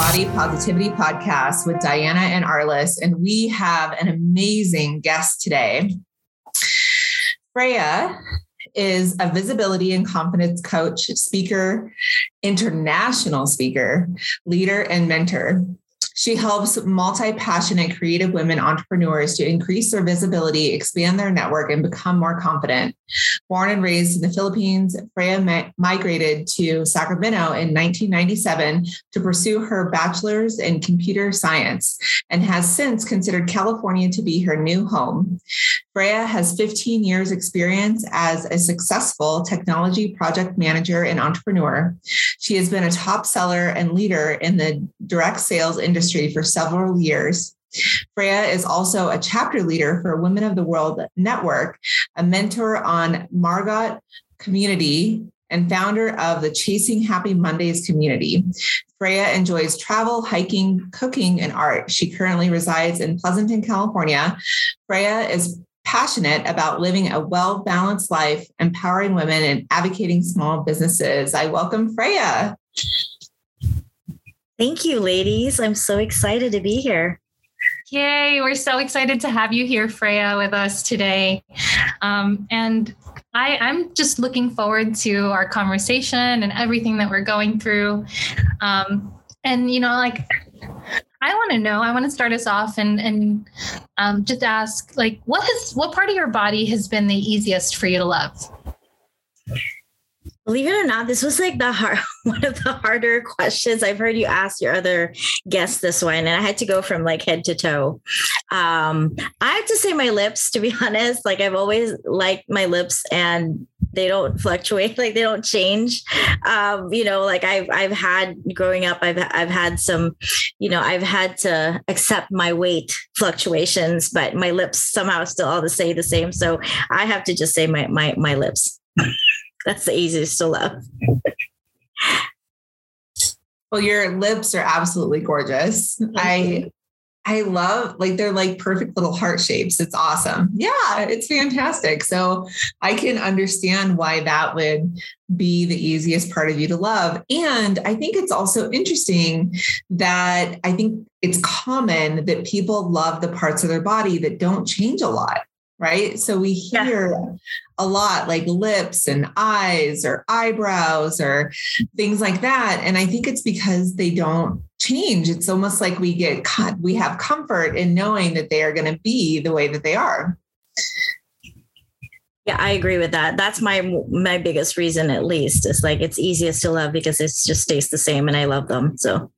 Body Positivity Podcast with Diana and Arliss, and we have an amazing guest today. Freya is a visibility and confidence coach, speaker, international speaker, leader, and mentor. She helps multi passionate creative women entrepreneurs to increase their visibility, expand their network, and become more confident. Born and raised in the Philippines, Freya migrated to Sacramento in 1997 to pursue her bachelor's in computer science and has since considered California to be her new home. Freya has 15 years experience as a successful technology project manager and entrepreneur. She has been a top seller and leader in the direct sales industry for several years. Freya is also a chapter leader for Women of the World Network, a mentor on Margot community, and founder of the Chasing Happy Mondays community. Freya enjoys travel, hiking, cooking, and art. She currently resides in Pleasanton, California. Freya is passionate about living a well balanced life, empowering women, and advocating small businesses. I welcome Freya. Thank you, ladies. I'm so excited to be here. Yay, we're so excited to have you here, Freya, with us today. Um, and I, I'm just looking forward to our conversation and everything that we're going through. Um, and, you know, like, I want to know. I want to start us off and and um, just ask, like, what has what part of your body has been the easiest for you to love? Believe it or not, this was like the hard one of the harder questions I've heard you ask your other guests this one, and I had to go from like head to toe. Um, I have to say my lips, to be honest. Like I've always liked my lips, and they don't fluctuate like they don't change um, you know like i've i've had growing up i've i've had some you know i've had to accept my weight fluctuations but my lips somehow still all the say the same so i have to just say my my my lips that's the easiest to love well your lips are absolutely gorgeous i I love like they're like perfect little heart shapes. It's awesome. Yeah, it's fantastic. So I can understand why that would be the easiest part of you to love. And I think it's also interesting that I think it's common that people love the parts of their body that don't change a lot right? So we hear yeah. a lot like lips and eyes or eyebrows or things like that. And I think it's because they don't change. It's almost like we get caught, we have comfort in knowing that they are going to be the way that they are. Yeah, I agree with that. That's my my biggest reason at least. It's like it's easiest to love because it just stays the same and I love them. So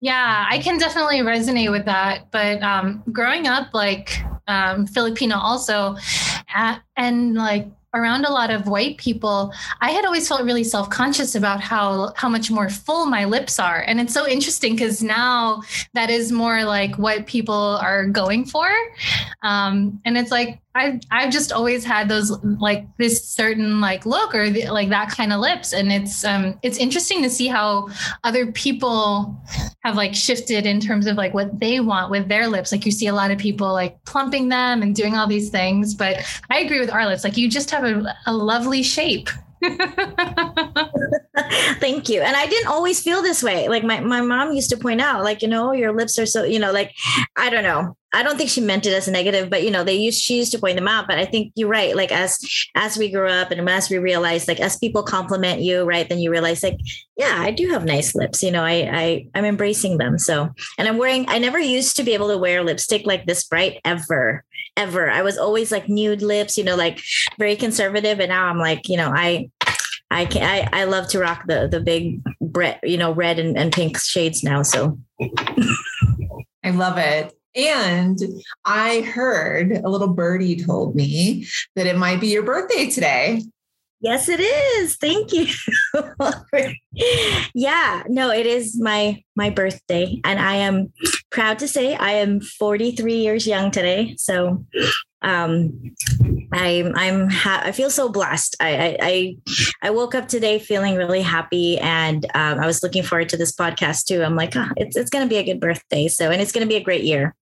Yeah, I can definitely resonate with that. But um, growing up, like um, Filipino, also, at, and like around a lot of white people, I had always felt really self conscious about how how much more full my lips are, and it's so interesting because now that is more like what people are going for, um, and it's like I've I've just always had those like this certain like look or the, like that kind of lips, and it's um it's interesting to see how other people have like shifted in terms of like what they want with their lips. Like you see a lot of people like plumping them and doing all these things, but I agree with our lips. Like you just have a, a lovely shape. Thank you. And I didn't always feel this way. Like my, my mom used to point out, like, you know, your lips are so, you know, like, I don't know. I don't think she meant it as a negative, but you know, they used she used to point them out. But I think you're right. Like as as we grew up and as we realized, like as people compliment you, right, then you realize like, yeah, I do have nice lips. You know, I I I'm embracing them. So and I'm wearing I never used to be able to wear lipstick like this bright ever. Ever. I was always like nude lips, you know, like very conservative. And now I'm like, you know, I I can I, I love to rock the the big red, you know, red and, and pink shades now. So I love it. And I heard a little birdie told me that it might be your birthday today. Yes, it is. Thank you. yeah, no, it is my my birthday, and I am proud to say I am 43 years young today. So, um, I'm I'm ha- I feel so blessed. I, I I woke up today feeling really happy, and um, I was looking forward to this podcast too. I'm like, oh, it's it's going to be a good birthday, so and it's going to be a great year.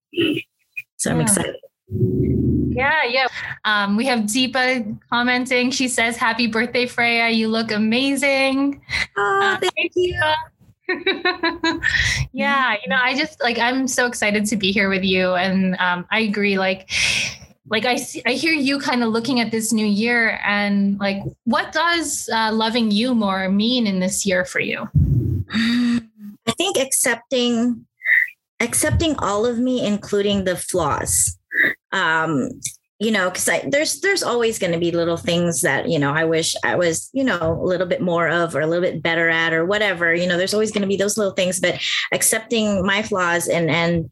So I'm excited. Yeah, yeah. Um, we have Deepa commenting. She says, "Happy birthday, Freya! You look amazing." Oh, uh, thank you. yeah, you know, I just like I'm so excited to be here with you, and um, I agree. Like, like I see, I hear you kind of looking at this new year, and like, what does uh, loving you more mean in this year for you? I think accepting accepting all of me, including the flaws. Um, you know because i there's there's always going to be little things that you know i wish i was you know a little bit more of or a little bit better at or whatever you know there's always going to be those little things but accepting my flaws and and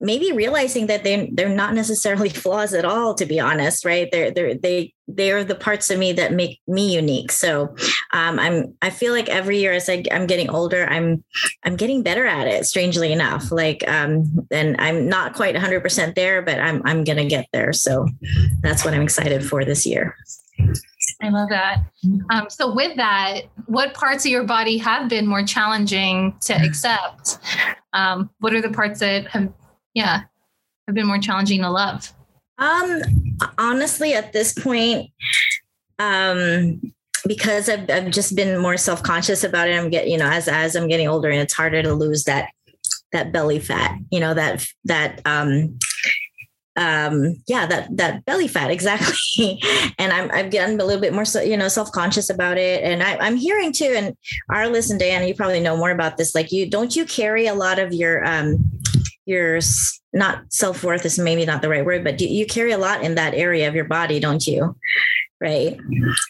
maybe realizing that they they're not necessarily flaws at all to be honest right? They're they're they they're the parts of me that make me unique. So um, i'm i feel like every year as I, i'm getting older i'm i'm getting better at it strangely enough. Like um and i'm not quite 100% there but i'm i'm gonna get there. So that's what i'm excited for this year. I love that. Um, so, with that, what parts of your body have been more challenging to accept? Um, what are the parts that have yeah. Have been more challenging to love. Um honestly at this point um because I've, I've just been more self-conscious about it i'm getting you know as as i'm getting older and it's harder to lose that that belly fat you know that that um um yeah that that belly fat exactly. And i'm i've gotten a little bit more so you know self-conscious about it. And I, i'm hearing too and arliss and diana you probably know more about this like you don't you carry a lot of your um your not self-worth is maybe not the right word but you carry a lot in that area of your body don't you? Right?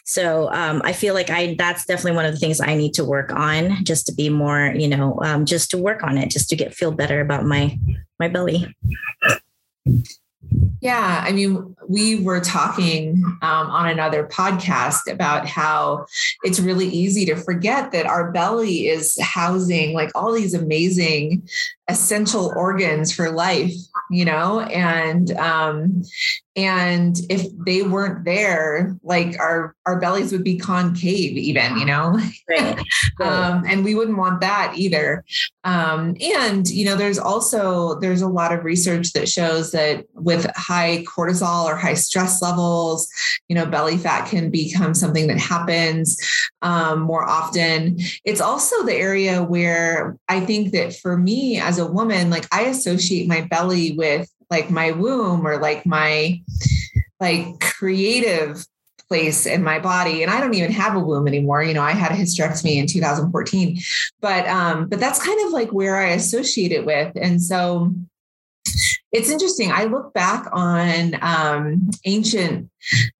So um, i feel like i that's definitely one of the things i need to work on just to be more you know um, just to work on it just to get feel better about my my belly. Yeah, I mean, we were talking um, on another podcast about how it's really easy to forget that our belly is housing like all these amazing essential organs for life, you know, and um, and if they weren't there, like our our bellies would be concave, even, you know, right. um, and we wouldn't want that either. Um, and you know, there's also there's a lot of research that shows that with high cortisol or high stress levels, you know, belly fat can become something that happens um, more often. It's also the area where I think that for me as a woman, like I associate my belly with like my womb or like my like creative place in my body. And i don't even have a womb anymore. You know i had a hysterectomy in 2014 but um but that's kind of like where i associate it with. And so it's interesting. I look back on um, ancient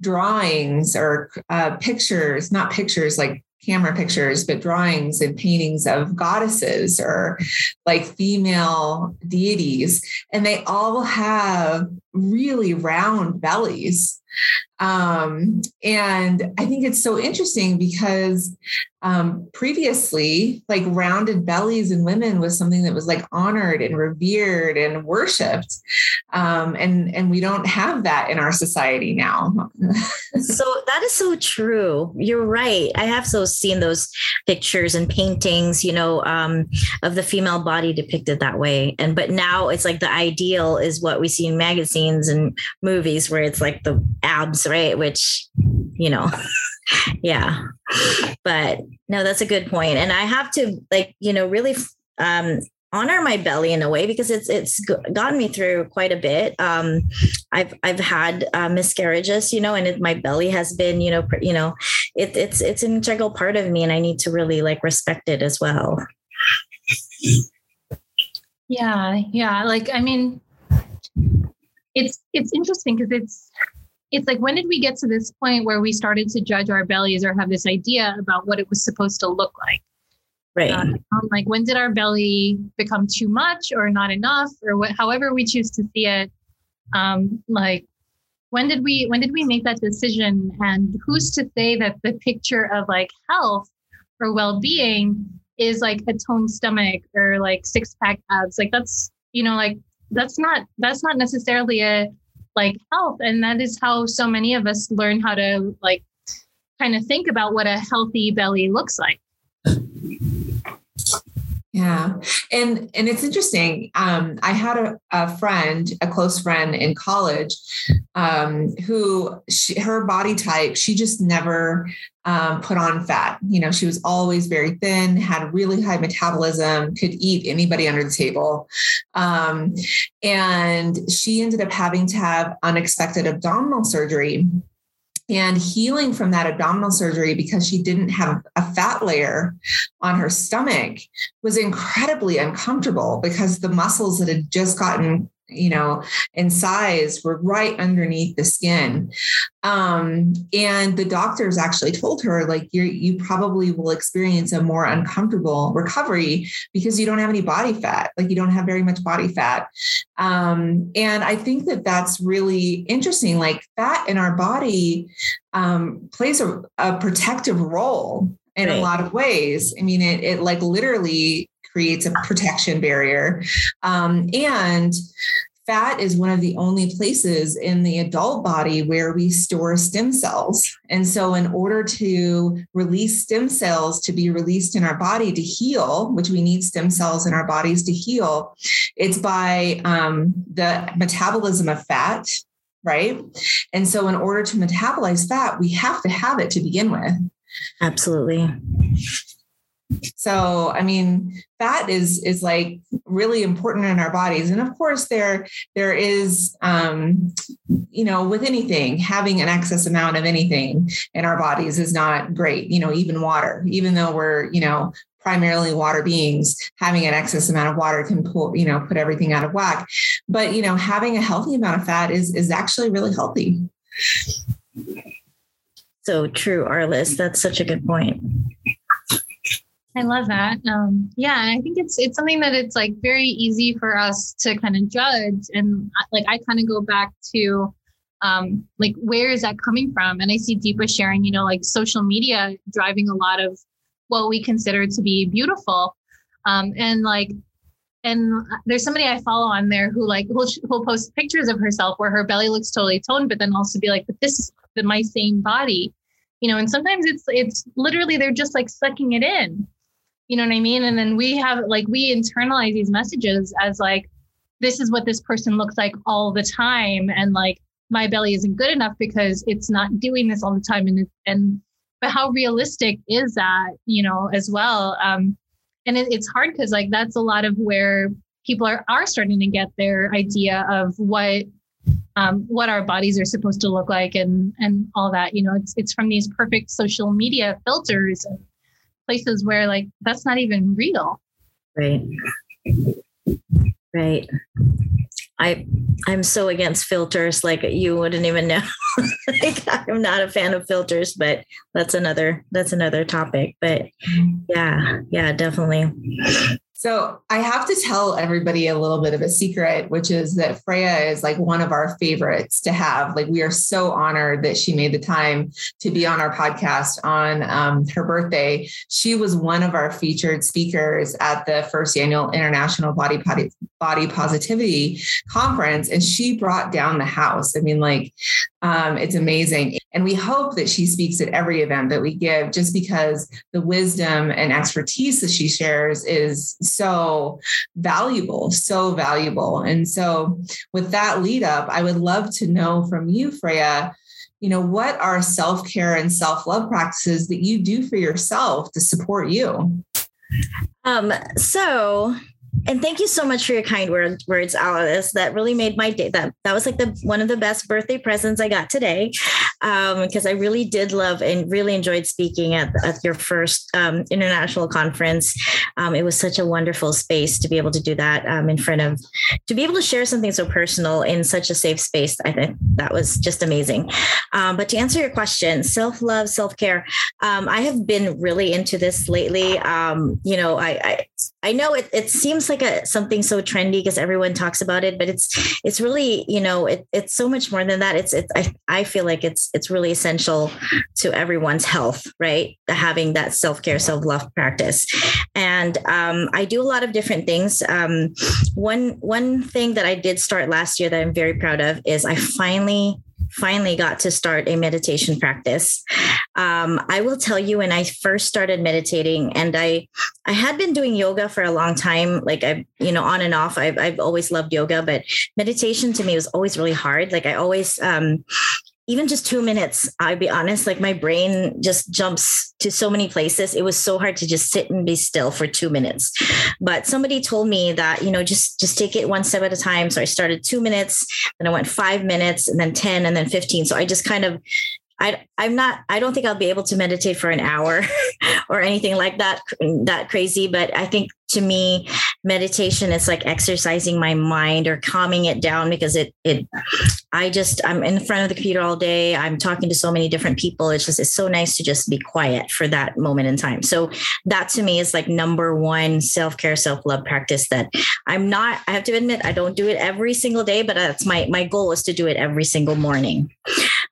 drawings or uh, pictures, not pictures like camera pictures, but drawings and paintings of goddesses or like female deities. And they all have really round bellies. Um, and I think it's so interesting because um, previously, like rounded bellies in women was something that was like honored and revered and worshipped, um, and and we don't have that in our society now. so that is so true. You're right. I have so seen those pictures and paintings, you know, um, of the female body depicted that way, and but now it's like the ideal is what we see in magazines and movies, where it's like the abs, right? Which you know. yeah. But no, that's a good point. And I have to like, you know, really um honor my belly in a way because it's it's gotten me through quite a bit. Um, I've I've had uh, miscarriages, you know, and it, my belly has been, you know, you know, it, it's it's an integral part of me, and I need to really like respect it as well. Yeah, yeah. Like I mean, it's it's interesting because it's it's like when did we get to this point where we started to judge our bellies or have this idea about what it was supposed to look like? Right. Um, like when did our belly become too much or not enough or what however we choose to see it? Um like when did we when did we make that decision and who's to say that the picture of like health or well-being is like a toned stomach or like six pack abs? Like that's you know like that's not that's not necessarily a like health. And that is how so many of us learn how to like kind of think about what a healthy belly looks like. Yeah. And and it's interesting um, i had a, a friend a close friend in college um, who she, her body type, she just never um, put on fat. You know, she was always very thin, had really high metabolism, could eat anybody under the table. Um, and she ended up having to have unexpected abdominal surgery and healing from that abdominal surgery because she didn't have a fat layer on her stomach was incredibly uncomfortable because the muscles that had just gotten you know, in size were right underneath the skin. Um, and the doctors actually told her, like, you you probably will experience a more uncomfortable recovery because you don't have any body fat, like you don't have very much body fat. Um, and I think that that's really interesting. Like fat in our body um, plays a, a protective role in right. a lot of ways. I mean, it, it like literally creates a protection barrier. Um, and fat is one of the only places in the adult body where we store stem cells. And so, in order to release stem cells to be released in our body to heal, which we need stem cells in our bodies to heal, it's by um, the metabolism of fat. Right. And so, in order to metabolize fat, we have to have it to begin with. Absolutely. So, I mean, fat is is like really important in our bodies, and of course, there there is, um, you know, with anything, having an excess amount of anything in our bodies is not great. You know, even water, even though we're you know primarily water beings having an excess amount of water can pull you know put everything out of whack. But you know having a healthy amount of fat is is actually really healthy. So true arliss. That's such a good point I love that. Um, yeah, I think it's it's something that it's like very easy for us to kind of judge, and like I kind of go back to um, like where is that coming from? And I see Deepa sharing, you know, like social media driving a lot of what we consider to be beautiful, um, and like and there's somebody I follow on there who like who'll, who'll post pictures of herself where her belly looks totally toned, but then also be like, but this is my same body, you know. And sometimes it's it's literally they're just like sucking it in, you know what I mean? And then we have like we internalize these messages as like this is what this person looks like all the time and like my belly isn't good enough because it's not doing this all the time and and but how realistic is that, you know, as well? Um and it, it's hard because like that's a lot of where people are are starting to get their idea of what um, what our bodies are supposed to look like and and all that you know it's it's from these perfect social media filters and places where like that's not even real. Right. Right. I I'm so against filters like you wouldn't even know. like I'm not a fan of filters, but that's another that's another topic. But mm-hmm. yeah, yeah, definitely. So I have to tell everybody a little bit of a secret, which is that Freya is like one of our favorites to have. Like we are so honored that she made the time to be on our podcast on um, her birthday. She was one of our featured speakers at the first annual International Body Body, Body Positivity Conference, and she brought down the house. I mean, like um, it's amazing. And we hope that she speaks at every event that we give just because the wisdom and expertise that she shares is so valuable, so valuable. And so, with that lead up, I would love to know from you, Freya, you know, what are self care and self love practices that you do for yourself to support you? Um, so and thank you so much for your kind words, words, Arliss. That really made my day. That that was like the one of the best birthday presents I got today, because um, I really did love and really enjoyed speaking at, at your first um, international conference. Um, it was such a wonderful space to be able to do that um, in front of, to be able to share something so personal in such a safe space. I think that was just amazing. Um, but to answer your question, self love, self care. Um, I have been really into this lately. you know, I, I I know it, it seems like a something so trendy because everyone talks about it, but it's it's really you know it, it's so much more than that. It's it's I, I feel like it's it's really essential to everyone's health, right? Having that self care, self love practice, and um, I do a lot of different things. Um, one one thing that I did start last year that I'm very proud of is I finally finally got to start a meditation practice. Um, I will tell you when I first started meditating, and I I had been doing yoga for a long time, like I you know on and off. I've I've always loved yoga, but meditation to me was always really hard. Like I always um, even just two minutes, I'll be honest, like my brain just jumps to so many places. It was so hard to just sit and be still for two minutes. But somebody told me that, you know, just just take it one step at a time. So I started two minutes, then I went five minutes, and then 10, and then 15. So I just kind of I, I'm not, I don't think I'll be able to meditate for an hour or anything like that, that crazy. But I think to me, meditation is like exercising my mind or calming it down because it it I just I'm in front of the computer all day. I'm talking to so many different people. It's just it's so nice to just be quiet for that moment in time. So that to me is like number one self-care, self-love practice that I'm not, I have to admit, I don't do it every single day, but that's my my goal is to do it every single morning.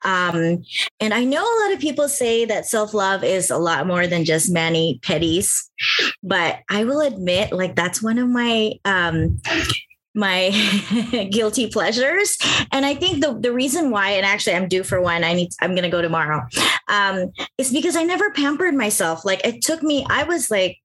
Um, and I know a lot of people say that self-love is a lot more than just mani pedis but I will admit, like that's one of my um my guilty pleasures. And i think the, the reason why and actually i'm due for one i need i'm gonna go tomorrow um is because i never pampered myself. Like it took me i was like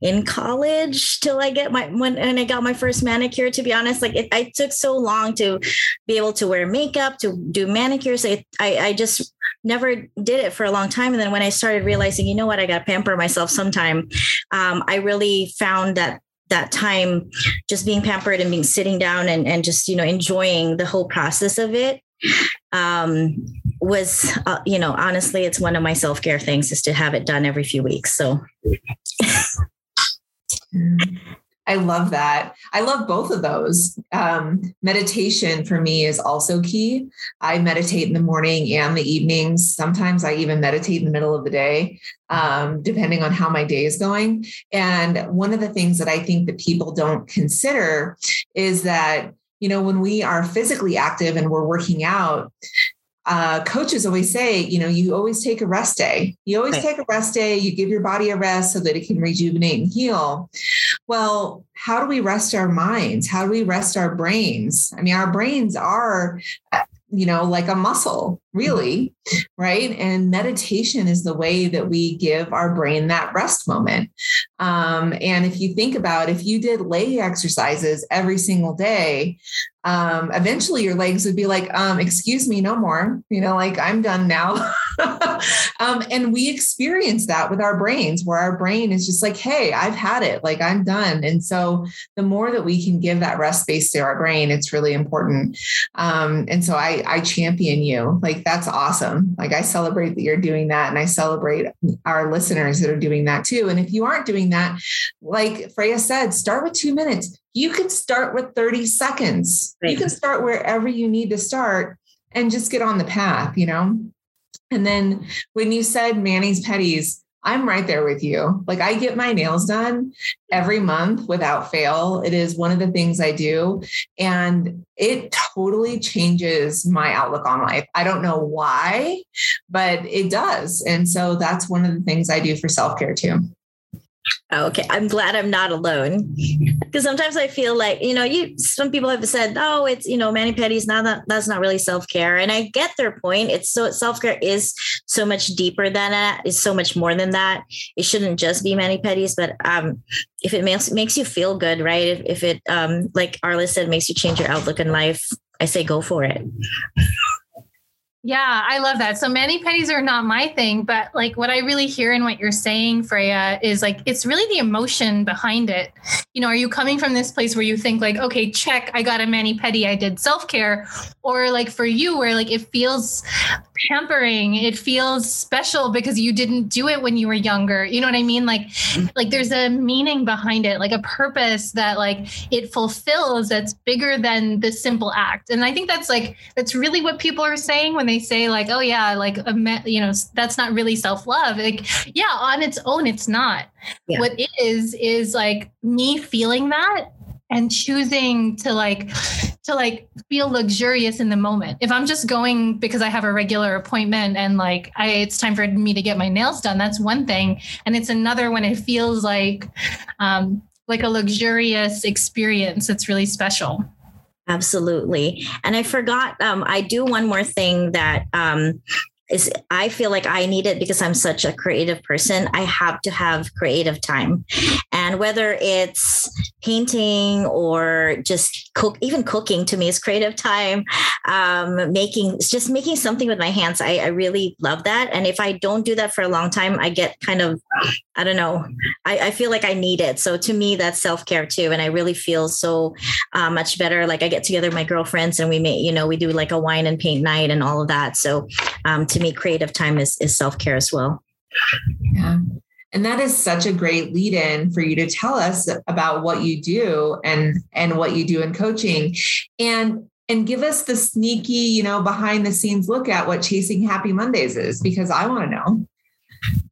in college till I get my when, when I got my first manicure. To be honest, like it, I took so long to be able to wear makeup, to do manicures. I, I, I just never did it for a long time. And then when I started realizing, you know what, I got to pamper myself sometime. Um, I really found that that time just being pampered and being sitting down and, and just you know enjoying the whole process of it um, was uh, you know honestly it's one of my self-care things is to have it done every few weeks so I love that. I love both of those. Um, meditation for me is also key. I meditate in the morning and the evenings. Sometimes I even meditate in the middle of the day, um, depending on how my day is going. And one of the things that I think that people don't consider is that you know when we are physically active and we're working out uh, coaches always say, you know, you always take a rest day. You always right. take a rest day. You give your body a rest so that it can rejuvenate and heal. Well, how do we rest our minds? How do we rest our brains? I mean, our brains are you know, like a muscle, really, right? And meditation is the way that we give our brain that rest moment. Um, and if you think about if you did leg exercises every single day, um, eventually your legs would be like, um, excuse me, no more, you know, like I'm done now. um, and we experience that with our brains, where our brain is just like, hey, I've had it, like I'm done. And so the more that we can give that rest space to our brain, it's really important. Um, and so I, I champion you. Like that's awesome. Like I celebrate that you're doing that, and I celebrate our listeners that are doing that too. And if you aren't doing that, like Freya said, start with two minutes. You can start with 30 seconds. Right. You can start wherever you need to start and just get on the path, you know? And then when you said Manny's Petties, I'm right there with you. Like I get my nails done every month without fail. It is one of the things I do. And it totally changes my outlook on life. I don't know why, but it does. And so that's one of the things I do for self care too. Oh, okay, I'm glad I'm not alone because sometimes I feel like you know, you some people have said, "Oh, it's you know, mani pedis." Now that that's not really self care, and I get their point. It's so self care is so much deeper than that. It's so much more than that. It shouldn't just be mani pedis, but um, if it makes makes you feel good, right? If, if it um, like Arliss said, makes you change your outlook in life, I say go for it. Yeah, I love that. So mani pedis are not my thing, but like what I really hear in what you're saying, Freya, is like it's really the emotion behind it. You know, are you coming from this place where you think like, okay, check, I got a mani pedi, I did self care, or like for you where like it feels pampering, it feels special because you didn't do it when you were younger. You know what I mean? Like, mm-hmm. like there's a meaning behind it, like a purpose that like it fulfills that's bigger than the simple act. And I think that's like that's really what people are saying when they say like, oh yeah, like you know, that's not really self love. Like, yeah, on its own, it's not. Yeah. What it is is like me feeling that and choosing to like to like feel luxurious in the moment. If I'm just going because I have a regular appointment and like I it's time for me to get my nails done, that's one thing. And it's another when it feels like um like a luxurious experience. It's really special. Absolutely. And I forgot, um, I do one more thing that um, is I feel like I need it because I'm such a creative person. I have to have creative time. And whether it's painting or just cook, even cooking to me is creative time. Um, making just making something with my hands. I, I really love that. And if I don't do that for a long time, I get kind of, I don't know, I, I feel like I need it. So to me, that's self-care too. And I really feel so uh, much better. Like I get together with my girlfriends and we make, you know, we do like a wine and paint night and all of that. So um, to me, creative time is, is self care as well. Yeah. And that is such a great lead in for you to tell us about what you do and and what you do in coaching. And and give us the sneaky, you know, behind the scenes look at what chasing happy Mondays is because I want to know.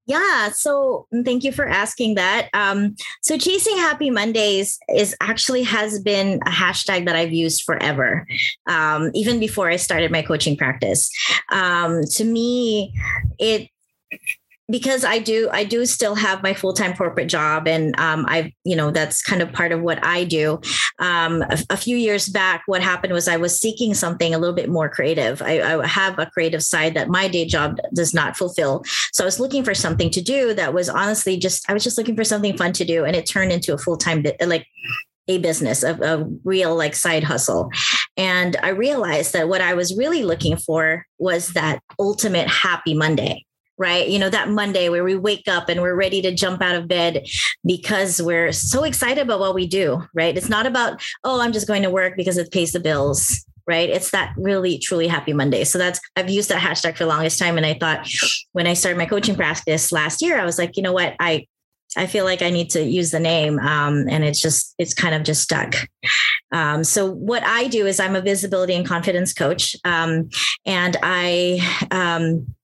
Yeah. So mm, thank you for asking that. Um, so chasing happy Mondays is actually has been a hashtag that I've used forever, um, even before I started my coaching practice. Um, to me, it because I do I do still have my full time corporate job, and um, I you know that's kind of part of what I do. Um, a, a, few years back, what happened was I was seeking something a little bit more creative. I, I, have a creative side that my day job does not fulfill, so I was looking for something to do that was honestly just I was just looking for something fun to do, and it turned into a full time like a business, a, a, real like side hustle. And I realized that what I was really looking for was that ultimate happy Monday right? You know, that Monday where we wake up and we're ready to jump out of bed because we're so excited about what we do, right? It's not about, oh, I'm just going to work because it pays the bills. Right. It's that really, truly happy Monday. So that's, I've used that hashtag for the longest time. And I thought when I started my coaching practice last year, I was like, you know what? I, I feel like I need to use the name. Um, and it's just, it's kind of just stuck. Um, so what I do is I'm a visibility and confidence coach. Um, and I, um,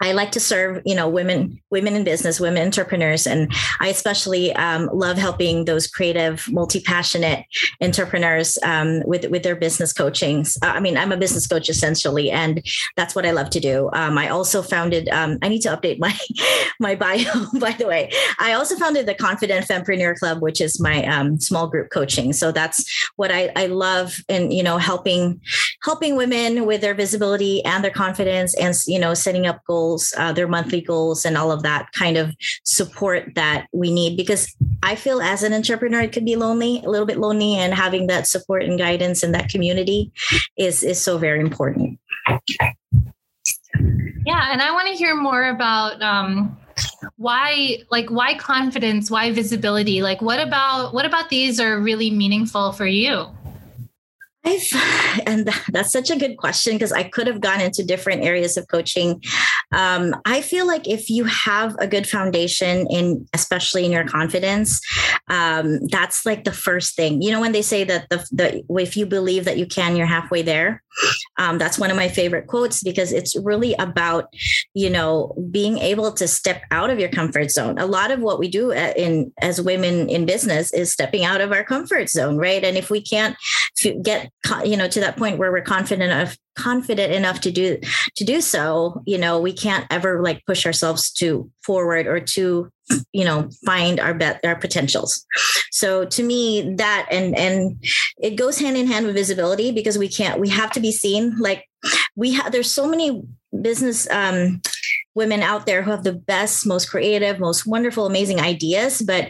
I like to serve, you know, women, women in business, women entrepreneurs, and I especially um, love helping those creative, multi-passionate entrepreneurs um, with with their business coachings. Uh, I mean, I'm a business coach essentially, and that's what I love to do. Um, I also founded. Um, I need to update my my bio, by the way. I also founded the Confident Fempreneur Club, which is my um, small group coaching. So that's what I, I love, and you know, helping helping women with their visibility and their confidence, and you know, setting up goals goals, uh, their monthly goals, and all of that kind of support that we need. Because I feel as an entrepreneur, it could be lonely, a little bit lonely, and having that support and guidance in that community is is so very important. Yeah, and I want to hear more about um, why, like, why confidence, why visibility. Like, what about what about these are really meaningful for you? I've, and that's such a good question because I could have gone into different areas of coaching. Um, I feel like if you have a good foundation in, especially in your confidence, um, that's like the first thing. You know, when they say that the, the if you believe that you can, you're halfway there. Um, that's one of my favorite quotes because it's really about, you know, being able to step out of your comfort zone. A lot of what we do uh, in as women in business is stepping out of our comfort zone, right? And if we can't get you know to that point where we're confident enough confident enough to do to do so you know we can't ever like push ourselves to forward or to you know find our bet our potentials. So to me that and and it goes hand in hand with visibility because we can't we have to be seen. Like we have there's so many business um women out there who have the best most creative most wonderful amazing ideas but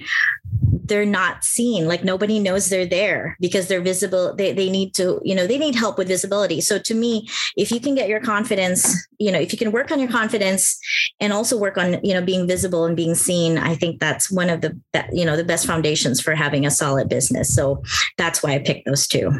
they're not seen. Like nobody knows they're there because they're visible. They, they need to you know they need help with visibility. So to me if you can get your confidence you know if you can work on your confidence and also work on you know being visible and being seen i think that's one of the you know the best foundations for having a solid business. So that's why i picked those two.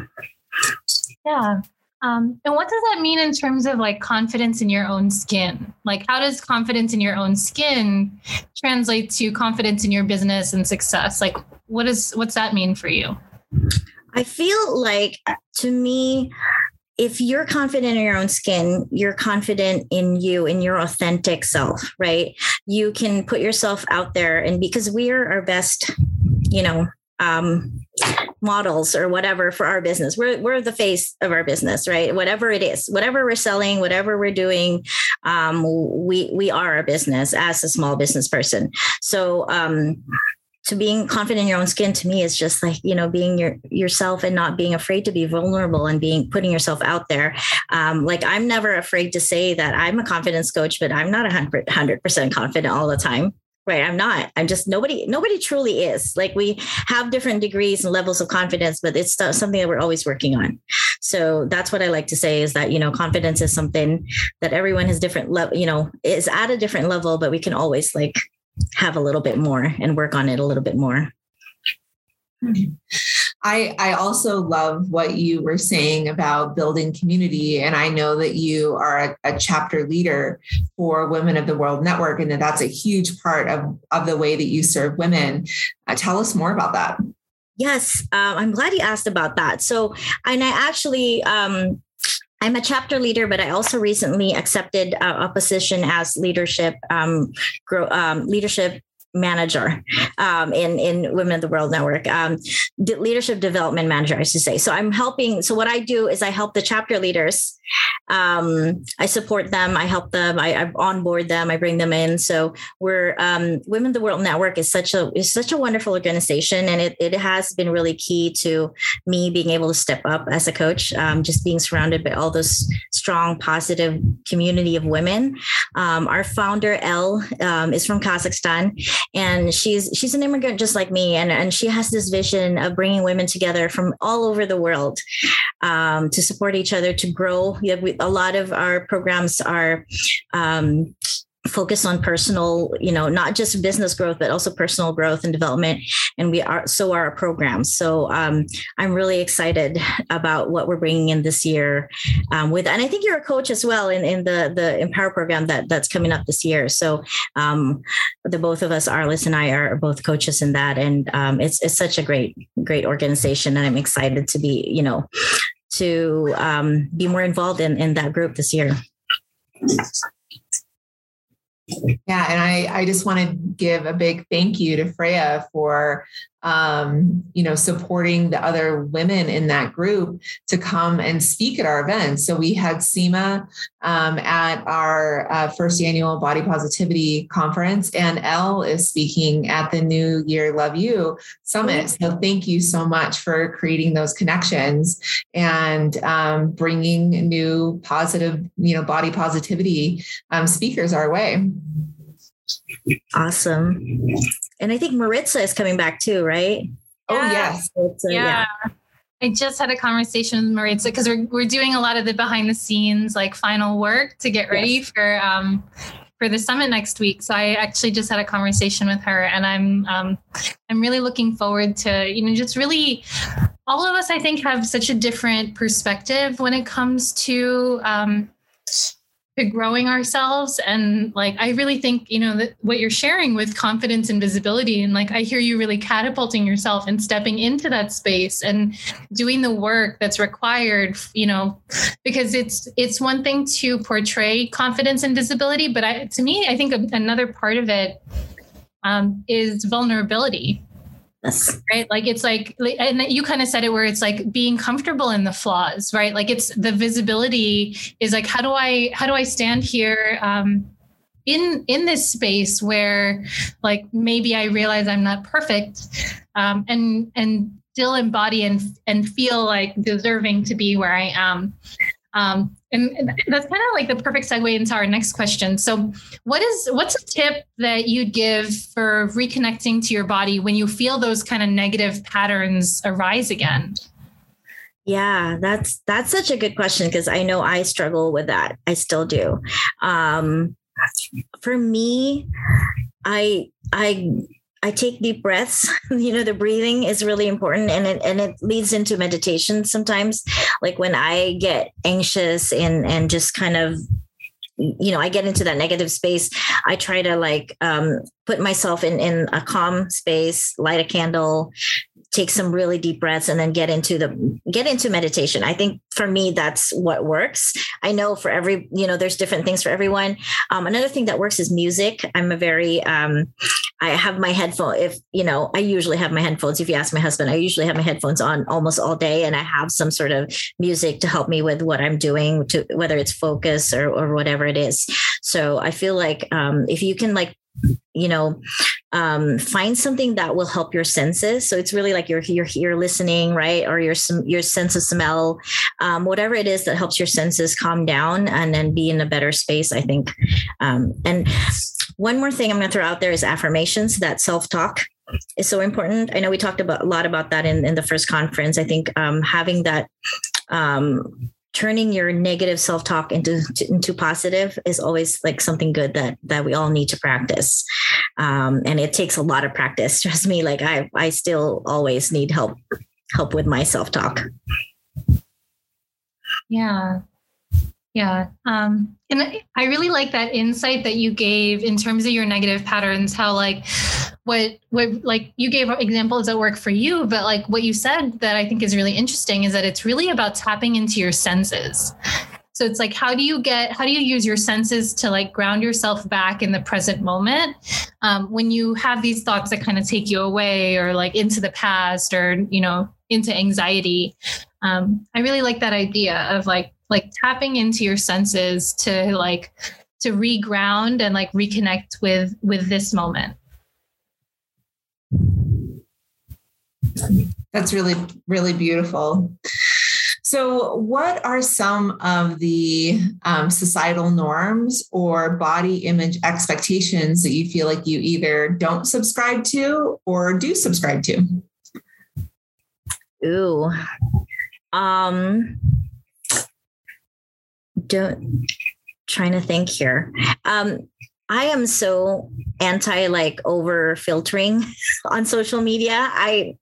Yeah um, and what does that mean in terms of like confidence in your own skin? Like, how does confidence in your own skin translate to confidence in your business and success? Like, what is what's that mean for you? I feel like to me, if you're confident in your own skin, you're confident in you, in your authentic self, right? You can put yourself out there, and because we are our best, you know, um, models or whatever for our business. We're, we're the face of our business, right? Whatever it is, whatever we're selling, whatever we're doing, um, we, we are a business as a small business person. So, um, to being confident in your own skin to me is just like you know being your yourself and not being afraid to be vulnerable and being putting yourself out there um, like i'm never afraid to say that i'm a confidence coach but i'm not a 100, 100% confident all the time right i'm not. I'm just nobody nobody truly is. Like we have different degrees and levels of confidence but it's something that we're always working on. So that's what i like to say is that you know confidence is something that everyone has different level you know is at a different level but we can always like have a little bit more and work on it a little bit more hmm. I I also love what you were saying about building community, and I know that you are a, a, chapter leader for Women of the World Network, and that that's a huge part of of the way that you serve women. Uh, tell us more about that. Yes, um, I'm glad you asked about that. So, and I actually um, I'm a chapter leader, but I also recently accepted a, a position as leadership um, grow, um, leadership manager um, in in Women of the World Network, um, leadership development manager, I should say. So I'm helping. So what I do is I help the chapter leaders. Um, I support them. I help them. I, I onboard them. I bring them in. So we're um, Women of the World Network is such a is such a wonderful organization, and it it has been really key to me being able to step up as a coach. Um, just being surrounded by all those strong, positive community of women. Um, our founder Elle is from Kazakhstan and she's she's an immigrant just like me. And and she has this vision of bringing women together from all over the world um, to support each other to grow. A lot of our programs are um, focus on personal you know not just business growth but also personal growth and development. And we are so are our programs. So um, i'm really excited about what we're bringing in this year um, with and i think you're a coach as well in, in the the empower program that that's coming up this year. So um, the both of us arliss and i are both coaches in that. And um, it's it's such a great great organization. And i'm excited to be you know to um, be more involved in in that group this year yeah, and I, I just want to give a big thank you to Freya for um, you know, supporting the other women in that group to come and speak at our events. So we had SEMA um, at our uh, first annual Body Positivity Conference, and Elle is speaking at the New Year Love You Summit. So thank you so much for creating those connections and um, bringing new positive, you know, body positivity um, speakers our way. Awesome. And I think Maritza is coming back too, right? Oh, yes. Maritza, yeah. yeah. I just had a conversation with Maritza because we're, we're doing a lot of the behind the scenes, like final work to get ready yes. for um, for the summit next week. So I actually just had a conversation with her, and I'm um, I'm really looking forward to you know just really all of us I think have such a different perspective when it comes to um, to growing ourselves. And like i really think you know that what you're sharing with confidence and visibility and like i hear you really catapulting yourself and stepping into that space and doing the work that's required you know because it's it's one thing to portray confidence and visibility but I, to me i think another part of it um, is vulnerability Right. Like it's like, and you kind of said it where it's like being comfortable in the flaws, right? Like it's the visibility is like, how do I, how do I stand here? Um, in in this space where like maybe i realize i'm not perfect um, and and still embody and and feel like deserving to be where i am um, and that's kind of like the perfect segue into our next question. So, what is what's a tip that you'd give for reconnecting to your body when you feel those kind of negative patterns arise again? Yeah, that's that's such a good question because I know I struggle with that. I still do. Um, for me, I I I take deep breaths. you know, the breathing is really important and it and it leads into meditation sometimes. Like when I get anxious and and just kind of you know, I get into that negative space. I try to like um, put myself in in a calm space, light a candle, take some really deep breaths and then get into the get into meditation. I think for me that's what works. I know for every you know there's different things for everyone. Um, another thing that works is music. I'm a very um, i have my headphone if you know i usually have my headphones. If you ask my husband i usually have my headphones on almost all day and i have some sort of music to help me with what i'm doing to whether it's focus or, or whatever it is. So i feel like um, if you can like you know um, find something that will help your senses. So it's really like you're you're you're listening, right, or your your sense of smell, um, whatever it is that helps your senses calm down and then be in a better space. I think. Um, and one more thing I'm going to throw out there is affirmations. That self talk is so important. I know we talked about a lot about that in in the first conference. I think um, having that um, turning your negative self-talk into into positive is always like something good that that we all need to practice. Um, and it takes a lot of practice trust me like i i still always need help help with my self-talk. Yeah yeah um and i really like that insight that you gave in terms of your negative patterns how like what what like you gave examples that work for you but like what you said that i think is really interesting is that it's really about tapping into your senses. So it's like how do you get how do you use your senses to like ground yourself back in the present moment um, when you have these thoughts that kind of take you away or like into the past or you know into anxiety? Um, i really like that idea of like like tapping into your senses to like to reground and like reconnect with with this moment That's really, really beautiful. So, what are some of the um, societal norms or body image expectations that you feel like you either don't subscribe to or do subscribe to? Ooh, um, don't trying to think here. Um, I am so anti like over filtering on social media. I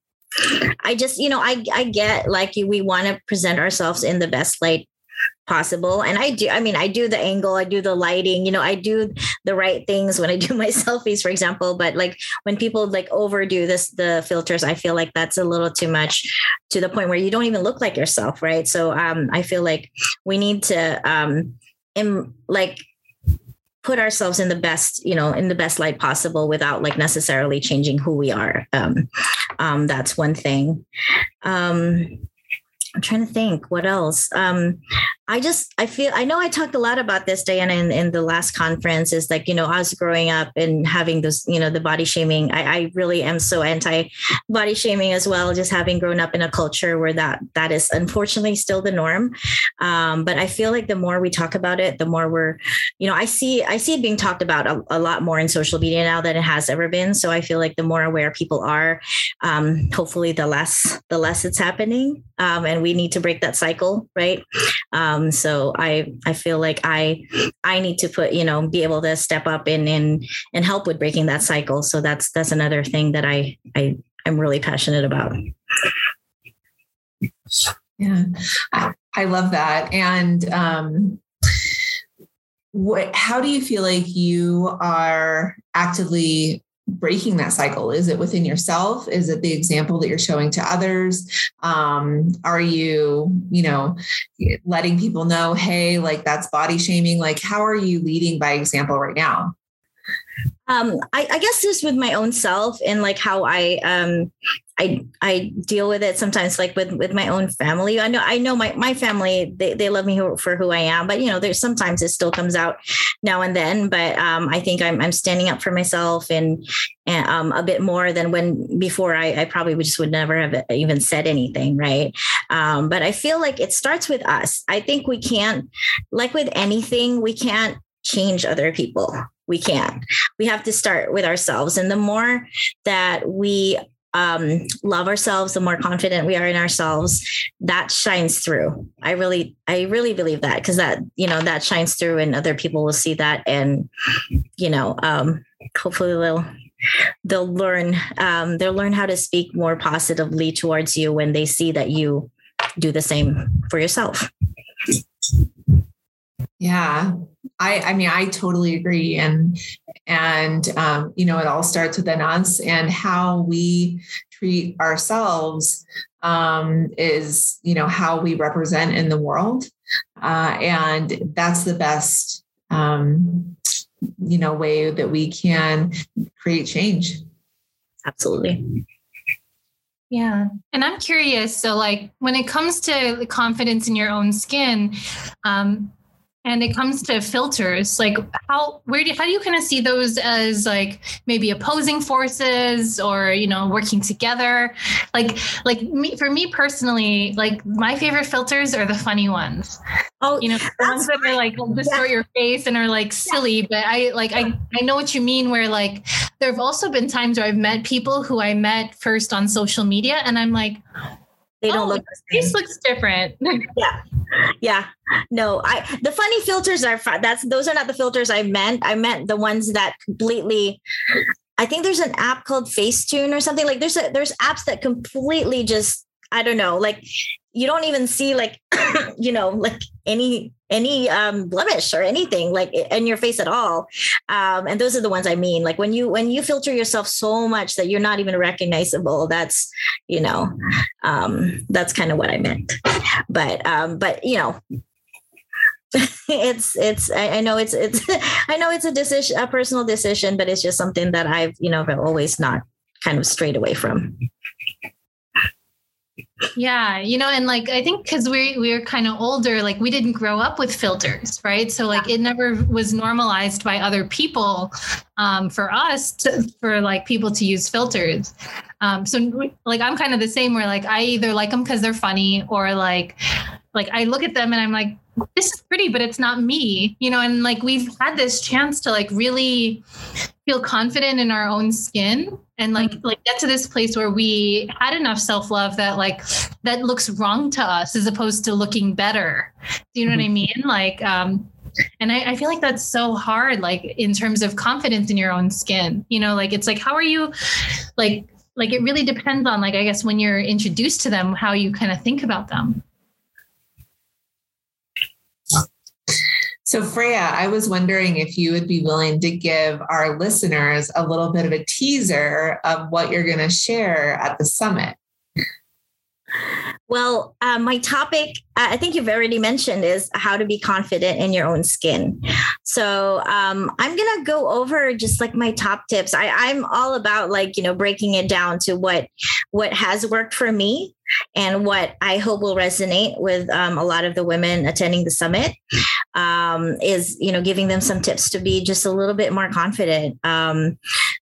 I just, you know, I I get like we want to present ourselves in the best light possible. And i do i mean i do the angle i do the lighting you know i do the right things when i do my selfies for example. But like when people like overdo this the filters i feel like that's a little too much to the point where you don't even look like yourself right? So um i feel like we need to um in like put ourselves in the best you know in the best light possible without like necessarily changing who we are. Um, um that's one thing. Um i'm trying to think what else? Um I just I feel I know I talked a lot about this Diana in, in the last conference is like you know I was growing up and having this you know the body shaming I, I really am so anti body shaming as well just having grown up in a culture where that that is unfortunately still the norm. Um, but I feel like the more we talk about it the more we're you know I see I see it being talked about a, a lot more in social media now than it has ever been. So I feel like the more aware people are um, hopefully the less the less it's happening. Um, and we need to break that cycle right um, so I I feel like I I need to put you know be able to step up and and and help with breaking that cycle. So that's that's another thing that I I I'm really passionate about. Yeah, I, I love that. And um, what? How do you feel like you are actively breaking that cycle? Is it within yourself? Is it the example that you're showing to others? Um, are you, you know, letting people know, hey, like that's body shaming? Like, how are you leading by example right now? Um, I, I guess just with my own self and like how I um I I deal with it sometimes like with with my own family. I know I know my my family they, they love me for who I am, but you know there's sometimes it still comes out now and then. But um, I think I'm I'm standing up for myself and, and um, a bit more than when before I, I probably just would never have even said anything, right? Um, but I feel like it starts with us. I think we can't like with anything we can't change other people we can't we have to start with ourselves and the more that we um, love ourselves, the more confident we are in ourselves, that shines through. I really, I really believe that because that, you know, that shines through and other people will see that. And, you know, um, hopefully they'll, they'll learn, um, they'll learn how to speak more positively towards you when they see that you do the same for yourself. Yeah. I, I mean, I totally agree. And, and, um, you know, it all starts within us and how we treat ourselves um, is, you know, how we represent in the world. Uh, and that's the best, um, you know, way that we can create change. Absolutely. Yeah. And I'm curious. So, like, when it comes to the confidence in your own skin, um, and it comes to filters like how where do how do you kind of see those as like maybe opposing forces or you know working together? Like like me for me personally like my favorite filters are the funny ones. Oh you know the ones that are like distort yeah. your face and are like silly but i like i i know what you mean where like there have also been times where i've met people who i met first on social media and i'm like they don't oh, look the face looks different. Yeah. Yeah. No i the funny filters are that's those are not the filters i meant. I meant the ones that completely i think there's an app called facetune or something. Like there's a, there's apps that completely just i don't know like you don't even see like you know like any any um blemish or anything like in your face at all um and those are the ones i mean like when you when you filter yourself so much that you're not even recognizable that's you know um that's kind of what i meant but um but you know it's it's I, know it's it's I know it's a decision a personal decision, but it's just something that I've you know have always not kind of strayed away from. Yeah, you know, and like I think because we we are kind of older, like we didn't grow up with filters, right? So like it never was normalized by other people um, for us to, for like people to use filters. Um, so like I'm kind of the same where like I either like them because they're funny or like like I look at them and I'm like this is pretty but it's not me you know and like we've had this chance to like really feel confident in our own skin and like mm-hmm. like get to this place where we had enough self-love that like that looks wrong to us as opposed to looking better do you know mm-hmm. what i mm-hmm. mean like um and I, I, feel like that's so hard like in terms of confidence in your own skin you know like it's like how are you like like it really depends on like i guess when you're introduced to them how you kind of think about them So, Freya, I was wondering if you would be willing to give our listeners a little bit of a teaser of what you're going to share at the summit. Well, uh, my topic, I think you've already mentioned, is how to be confident in your own skin. So um, I'm gonna go over just like my top tips. I, I'm all about like you know breaking it down to what what has worked for me and what I hope will resonate with um, a lot of the women attending the summit um, is you know giving them some tips to be just a little bit more confident. Um,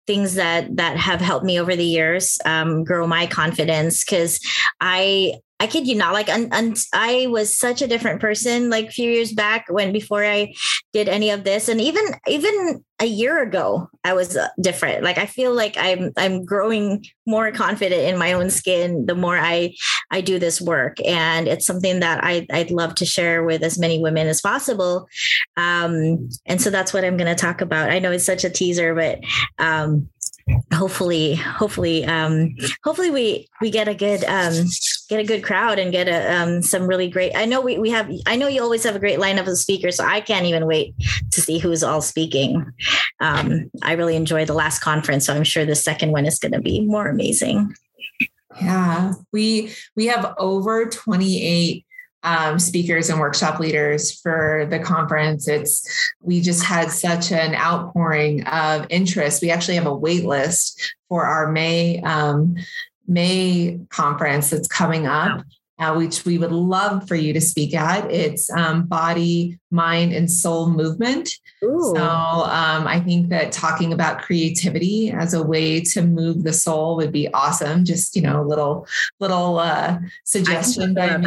things that that have helped me over the years um, grow my confidence because I I kid you not, like, un, I was such a different person like a few years back when before I did any of this, and even even a year ago, I was uh, different. Like, I feel like I'm I'm growing more confident in my own skin the more I I do this work, and it's something that I I'd love to share with as many women as possible. Um, and so that's what I'm going to talk about. I know it's such a teaser, but um, hopefully hopefully um hopefully we we get a good um get a good crowd and get a um some really great i know we, we have i know you always have a great lineup of speakers so i can't even wait to see who's all speaking um i really enjoyed the last conference so i'm sure the second one is going to be more amazing yeah we we have over 28 um, speakers and workshop leaders for the conference. It's we just had such an outpouring of interest. We actually have a wait list for our May um, May conference that's coming up uh, which we would love for you to speak at. It's um, body, mind, and soul movement. Ooh. So um, I think that talking about creativity as a way to move the soul would be awesome. Just you know, a little little uh, suggestion. That.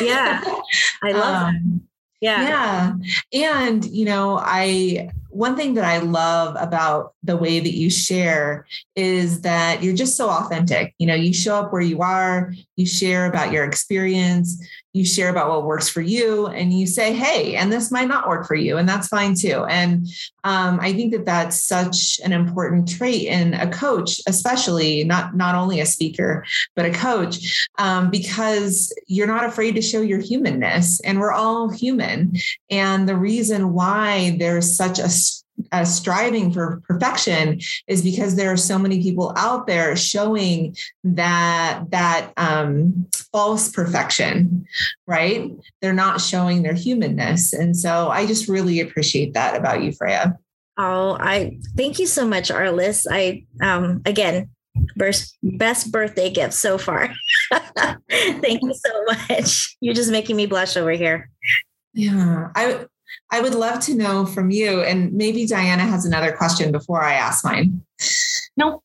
Yeah, I love um, Yeah. Yeah. And, you know, I, one thing that I love about the way that you share is that you're just so authentic. You know, you show up where you are, you share about your experience, you share about what works for you, and you say, hey, and this might not work for you, and that's fine too. And um, I think that that's such an important trait in a coach, especially not not only a speaker but a coach, um, because you're not afraid to show your humanness, and we're all human. And the reason why there's such a uh, striving for perfection is because there are so many people out there showing that that um, false perfection right? They're not showing their humanness. And so i just really appreciate that about you freya. Oh i thank you so much arliss. I um again best, best birthday gift so far. Thank you so much. You're just making me blush over here. Yeah i I would love to know from you, and maybe Diana has another question before I ask mine. No.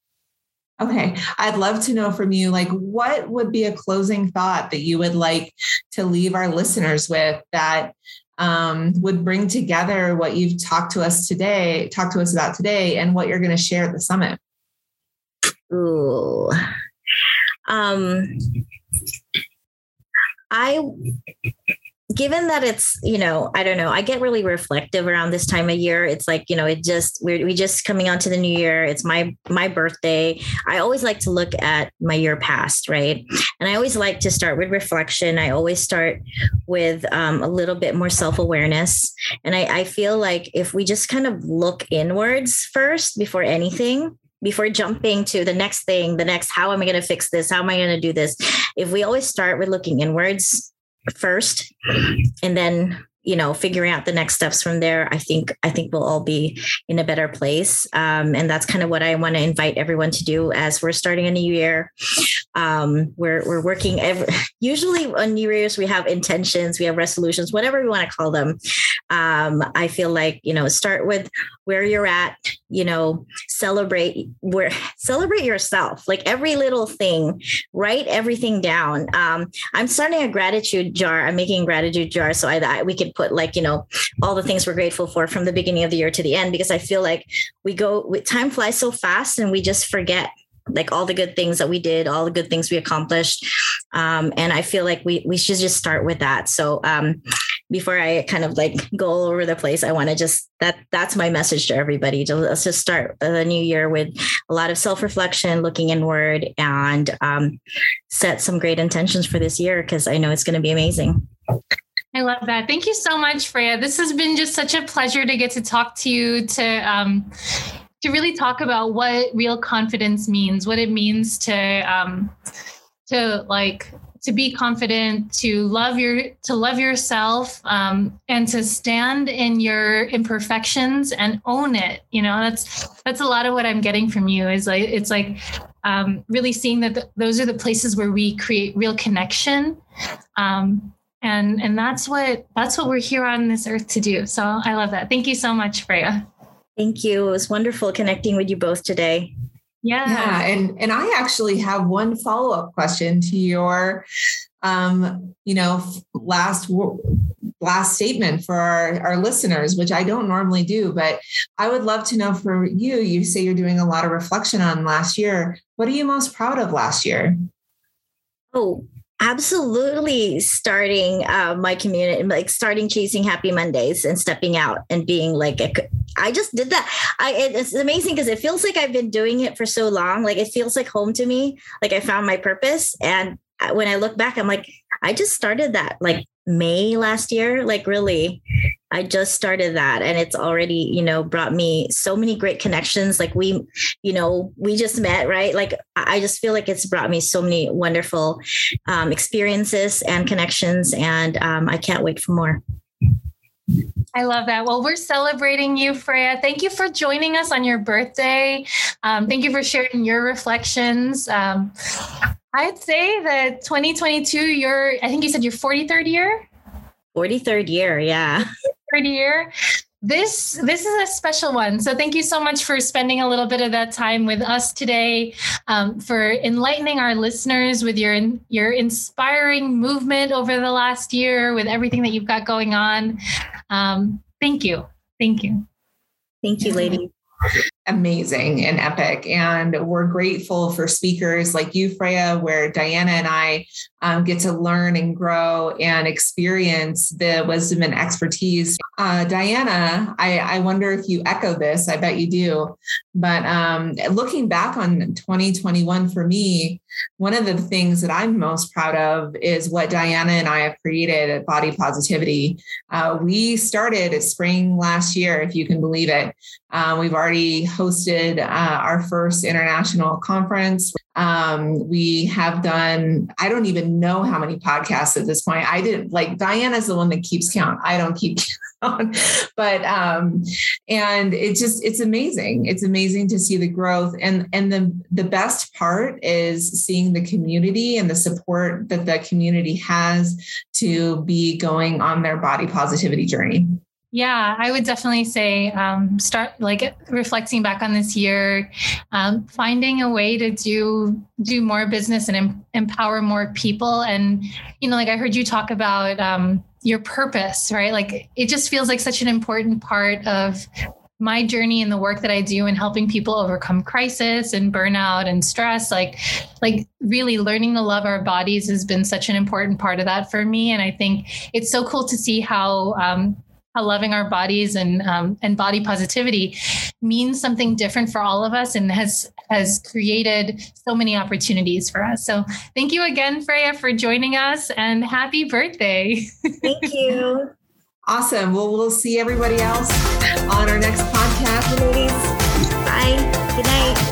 Okay. I'd love to know from you, like, what would be a closing thought that you would like to leave our listeners with that um, would bring together what you've talked to us today, talked to us about today, and what you're going to share at the summit? Ooh. Um, I given that it's you know i don't know i get really reflective around this time of year. It's like you know it just we're we just coming on to the new year. It's my my birthday. I always like to look at my year past right? And i always like to start with reflection. I always start with um, a little bit more self-awareness. And I, I feel like if we just kind of look inwards first before anything before jumping to the next thing, the next, how am I going to fix this? How am I going to do this? If we always start with looking inwards first. And then you know figuring out the next steps from there i think i think we'll all be in a better place. Um, and that's kind of what i want to invite everyone to do as we're starting a new year. Um, we're, we're working every, usually on new year's we have intentions we have resolutions whatever we want to call them. Um, i feel like you know start with where you're at you know celebrate where celebrate yourself like every little thing write everything down um, i'm starting a gratitude jar i'm making gratitude jar so I, I we could put like you know all the things we're grateful for from the beginning of the year to the end because i feel like we go time flies so fast and we just forget like all the good things that we did, all the good things we accomplished. Um, and I feel like we we should just start with that. So um, before I kind of like go all over the place, I want to just that that's my message to everybody. To, let's just start the new year with a lot of self reflection, looking inward, and um, set some great intentions for this year because I know it's going to be amazing. I love that. Thank you so much, Freya. This has been just such a pleasure to get to talk to you, to um, to really talk about what real confidence means, what it means to um, to like to be confident, to love your to love yourself, um, and to stand in your imperfections and own it. You know, that's that's a lot of what I'm getting from you. Is like it's like um, really seeing that th- those are the places where we create real connection. Um, and and that's what that's what we're here on this earth to do so i love that thank you so much freya Thank you. It was wonderful connecting with you both today. Yeah. Yeah. And and I actually have one follow-up question to your um, you know, last last statement for our, our listeners, which I don't normally do, but I would love to know for you, you say you're doing a lot of reflection on last year. What are you most proud of last year? Oh, absolutely starting uh, my community like starting chasing happy mondays and stepping out and being like a, I just did that. I it's amazing because it feels like i've been doing it for so long. Like it feels like home to me. Like i found my purpose. And when i look back i'm like i just started that like may last year. Like really I just started that and it's already, you know, brought me so many great connections. Like we, you know, we just met, right? Like I just feel like it's brought me so many wonderful um, experiences and connections. And um, I can't wait for more. I love that. Well, we're celebrating you, Freya. Thank you for joining us on your birthday. Um, thank you for sharing your reflections. Um, I'd say that 2022, you're, I think you said your 43rd year. 43rd year, yeah. Year. This this is a special one. So thank you so much for spending a little bit of that time with us today, um, for enlightening our listeners with your your inspiring movement over the last year, with everything that you've got going on. Um, thank you, thank you, thank you, lady amazing and epic. And we're grateful for speakers like you, Freya, where Diana and I um, get to learn and grow and experience the wisdom and expertise. Uh, Diana, I, I, wonder if you echo this. I bet you do. But um, looking back on 2021 for me, one of the things that I'm most proud of is what Diana and I have created at Body Positivity. Uh, we started at spring last year, if you can believe it. Uh, we've already hosted uh, our first international conference. Um, we have done, I don't even know how many podcasts at this point. I didn't like Diana's the one that keeps count. I don't keep count. but um, and it just it's amazing. It's amazing to see the growth. And and the the best part is seeing the community and the support that the community has to be going on their body positivity journey. Yeah, I would definitely say um, start like reflecting back on this year, um, finding a way to do do more business and em- empower more people. And you know, like I heard you talk about um, your purpose, right? Like it just feels like such an important part of my journey and the work that I do in helping people overcome crisis and burnout and stress, like like really learning to love our bodies has been such an important part of that for me. And I think it's so cool to see how um, how loving our bodies and um, and body positivity means something different for all of us and has has created so many opportunities for us. So thank you again, Freya, for joining us and happy birthday. Thank you. Awesome. Well, we'll see everybody else on our next podcast. Ladies, bye. Good night.